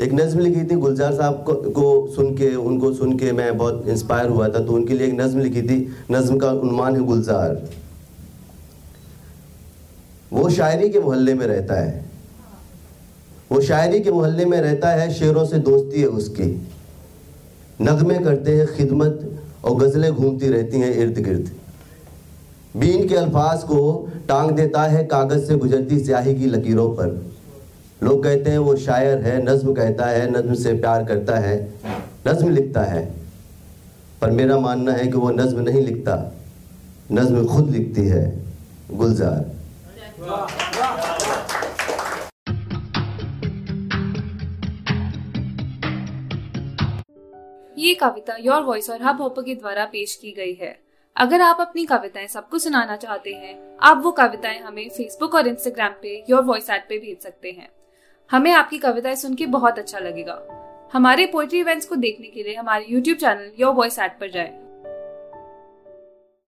एक नज्म लिखी थी गुलजार साहब को, को सुन के उनको सुन के मैं बहुत इंस्पायर हुआ था तो उनके लिए एक नज्म लिखी थी नज्म का उन्मान है गुलजार। वो शायरी के मोहल्ले में रहता है। वो शायरी के मोहल्ले में रहता है शेरों से दोस्ती है उसकी। नगमे करते हैं खिदमत और गज़लें घूमती रहती हैं इर्द गिर्द। बीन के अल्फाज को टांग देता है कागज़ से गुजरती स्याही की लकीरों पर। लोग कहते हैं वो शायर है, नज्म कहता है, नज्म से प्यार करता है, नज्म लिखता है। पर मेरा मानना है कि वो नज्म नहीं लिखता, नज्म खुद लिखती है, गुलजार। ये कविता योर वॉइस और हब हॉपर के द्वारा पेश की गई है। अगर आप अपनी कविताएँ सबको सुनाना चाहते हैं, आप वो कविताएँ हमें फेसबुक और इंस्टाग्राम पे योर वॉइस ऐप पे भेज सकते हैं। हमें आपकी कविताएँ सुन के बहुत अच्छा लगेगा हमारे पोइट्री इवेंट्स को देखने के लिए हमारे YouTube channel your voice at पर जाएँ।